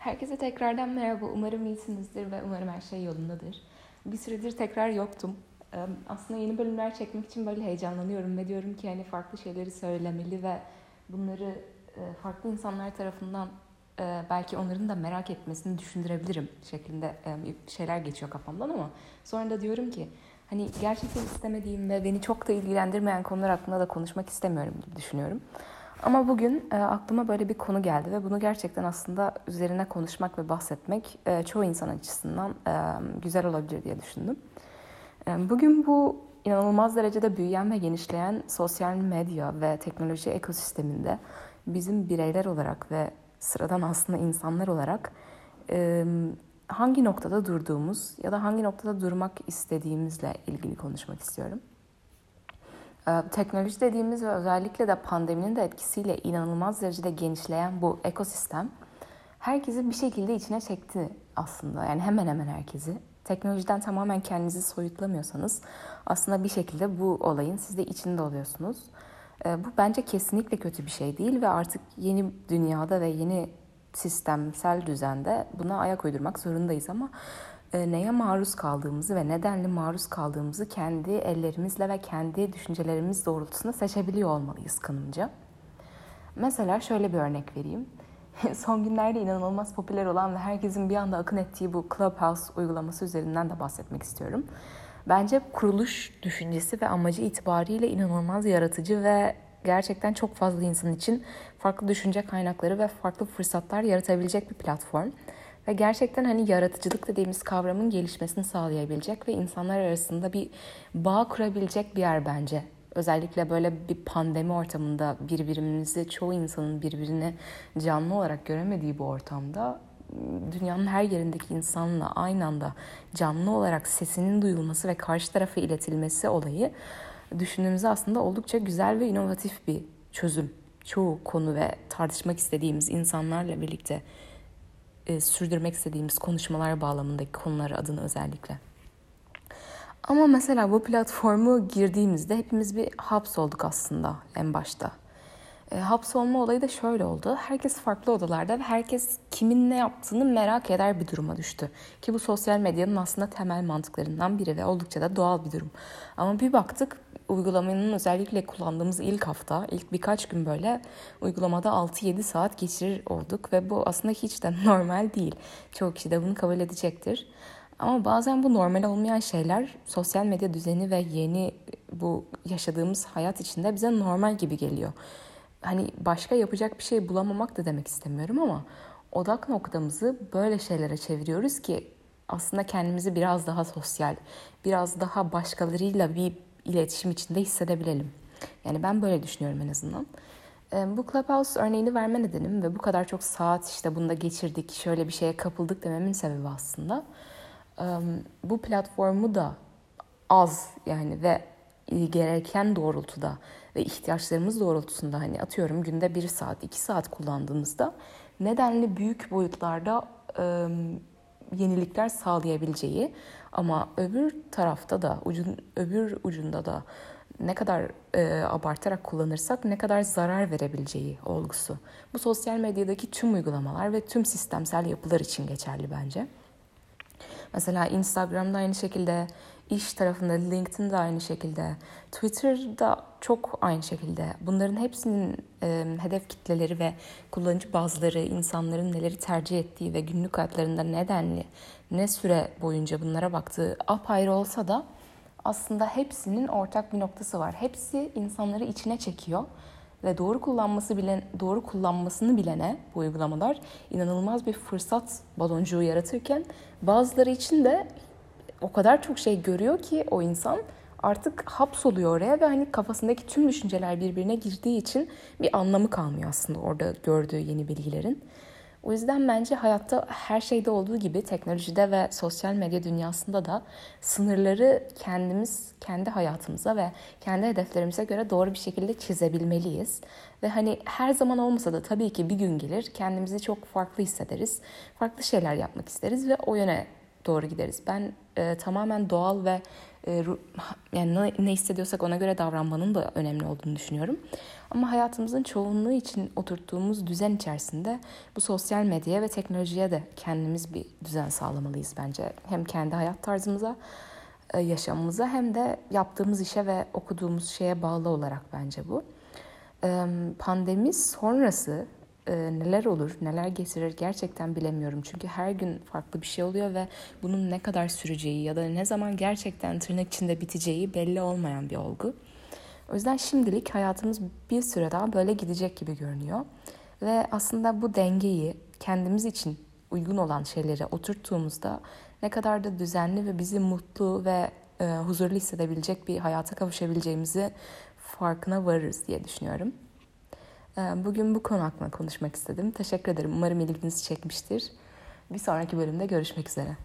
Herkese tekrardan merhaba. Umarım iyisinizdir ve umarım her şey yolundadır. Bir süredir tekrar yoktum. Aslında yeni bölümler çekmek için böyle heyecanlanıyorum ve diyorum ki hani farklı şeyleri söylemeli ve bunları e, farklı insanlar tarafından e, belki onların da merak etmesini düşündürebilirim şeklinde şeyler geçiyor kafamdan ama sonra da diyorum ki hani gerçekten istemediğim ve beni çok da ilgilendirmeyen konular hakkında da konuşmak istemiyorum gibi düşünüyorum. Ama bugün e, aklıma böyle bir konu geldi ve bunu gerçekten aslında üzerine konuşmak ve bahsetmek e, çoğu insan açısından e, güzel olabilir diye düşündüm. E, bugün bu inanılmaz derecede büyüyen ve genişleyen sosyal medya ve teknoloji ekosisteminde bizim bireyler olarak ve sıradan aslında insanlar olarak e, hangi noktada durduğumuz ya da hangi noktada durmak istediğimizle ilgili konuşmak istiyorum. Ee, teknoloji dediğimiz ve özellikle de pandeminin de etkisiyle inanılmaz derecede genişleyen bu ekosistem herkesi bir şekilde içine çekti aslında. Yani hemen hemen herkesi. Teknolojiden tamamen kendinizi soyutlamıyorsanız aslında bir şekilde bu olayın siz de içinde oluyorsunuz. Ee, bu bence kesinlikle kötü bir şey değil ve artık yeni dünyada ve yeni sistemsel düzende buna ayak uydurmak zorundayız ama neye maruz kaldığımızı ve nedenli maruz kaldığımızı kendi ellerimizle ve kendi düşüncelerimiz doğrultusunda seçebiliyor olmalıyız kanımca. Mesela şöyle bir örnek vereyim. Son günlerde inanılmaz popüler olan ve herkesin bir anda akın ettiği bu Clubhouse uygulaması üzerinden de bahsetmek istiyorum. Bence kuruluş düşüncesi ve amacı itibariyle inanılmaz yaratıcı ve gerçekten çok fazla insan için farklı düşünce kaynakları ve farklı fırsatlar yaratabilecek bir platform. Ve gerçekten hani yaratıcılık dediğimiz kavramın gelişmesini sağlayabilecek ve insanlar arasında bir bağ kurabilecek bir yer bence. Özellikle böyle bir pandemi ortamında birbirimizi çoğu insanın birbirini canlı olarak göremediği bu ortamda dünyanın her yerindeki insanla aynı anda canlı olarak sesinin duyulması ve karşı tarafa iletilmesi olayı düşündüğümüzde aslında oldukça güzel ve inovatif bir çözüm. Çoğu konu ve tartışmak istediğimiz insanlarla birlikte e, sürdürmek istediğimiz konuşmalar bağlamındaki konular adına özellikle. Ama mesela bu platformu girdiğimizde hepimiz bir hapsolduk aslında en başta. E, hapsolma olayı da şöyle oldu. Herkes farklı odalarda ve herkes kimin ne yaptığını merak eder bir duruma düştü. Ki bu sosyal medyanın aslında temel mantıklarından biri ve oldukça da doğal bir durum. Ama bir baktık uygulamanın özellikle kullandığımız ilk hafta, ilk birkaç gün böyle uygulamada 6-7 saat geçirir olduk ve bu aslında hiç de normal değil. Çoğu kişi de bunu kabul edecektir. Ama bazen bu normal olmayan şeyler sosyal medya düzeni ve yeni bu yaşadığımız hayat içinde bize normal gibi geliyor. Hani başka yapacak bir şey bulamamak da demek istemiyorum ama odak noktamızı böyle şeylere çeviriyoruz ki aslında kendimizi biraz daha sosyal, biraz daha başkalarıyla bir iletişim içinde hissedebilelim. Yani ben böyle düşünüyorum en azından. Bu Clubhouse örneğini verme nedenim ve bu kadar çok saat işte bunda geçirdik, şöyle bir şeye kapıldık dememin sebebi aslında bu platformu da az yani ve gereken doğrultuda ve ihtiyaçlarımız doğrultusunda hani atıyorum günde bir saat, iki saat kullandığımızda nedenli büyük boyutlarda yenilikler sağlayabileceği ama öbür tarafta da ucun öbür ucunda da ne kadar e, abartarak kullanırsak ne kadar zarar verebileceği olgusu. Bu sosyal medyadaki tüm uygulamalar ve tüm sistemsel yapılar için geçerli bence. Mesela Instagram'da aynı şekilde, iş tarafında LinkedIn'de aynı şekilde, Twitter'da çok aynı şekilde. Bunların hepsinin e, hedef kitleleri ve kullanıcı bazıları, insanların neleri tercih ettiği ve günlük hayatlarında nedenli, ne süre boyunca bunlara baktığı apayrı olsa da aslında hepsinin ortak bir noktası var. Hepsi insanları içine çekiyor ve doğru kullanması bilen doğru kullanmasını bilene bu uygulamalar inanılmaz bir fırsat baloncuğu yaratırken bazıları için de o kadar çok şey görüyor ki o insan artık hapsoluyor oraya ve hani kafasındaki tüm düşünceler birbirine girdiği için bir anlamı kalmıyor aslında orada gördüğü yeni bilgilerin. O yüzden bence hayatta her şeyde olduğu gibi teknolojide ve sosyal medya dünyasında da sınırları kendimiz kendi hayatımıza ve kendi hedeflerimize göre doğru bir şekilde çizebilmeliyiz. Ve hani her zaman olmasa da tabii ki bir gün gelir kendimizi çok farklı hissederiz. Farklı şeyler yapmak isteriz ve o yöne doğru gideriz. Ben e, tamamen doğal ve e, yani ne, ne hissediyorsak ona göre davranmanın da önemli olduğunu düşünüyorum. Ama hayatımızın çoğunluğu için oturttuğumuz düzen içerisinde bu sosyal medyaya ve teknolojiye de kendimiz bir düzen sağlamalıyız bence. Hem kendi hayat tarzımıza, e, yaşamımıza hem de yaptığımız işe ve okuduğumuz şeye bağlı olarak bence bu. Pandemi sonrası e, neler olur, neler getirir gerçekten bilemiyorum. Çünkü her gün farklı bir şey oluyor ve bunun ne kadar süreceği ya da ne zaman gerçekten tırnak içinde biteceği belli olmayan bir olgu. O yüzden şimdilik hayatımız bir süre daha böyle gidecek gibi görünüyor. Ve aslında bu dengeyi kendimiz için uygun olan şeylere oturttuğumuzda ne kadar da düzenli ve bizi mutlu ve e, huzurlu hissedebilecek bir hayata kavuşabileceğimizi farkına varırız diye düşünüyorum. E, bugün bu konu hakkında konuşmak istedim. Teşekkür ederim. Umarım ilginizi çekmiştir. Bir sonraki bölümde görüşmek üzere.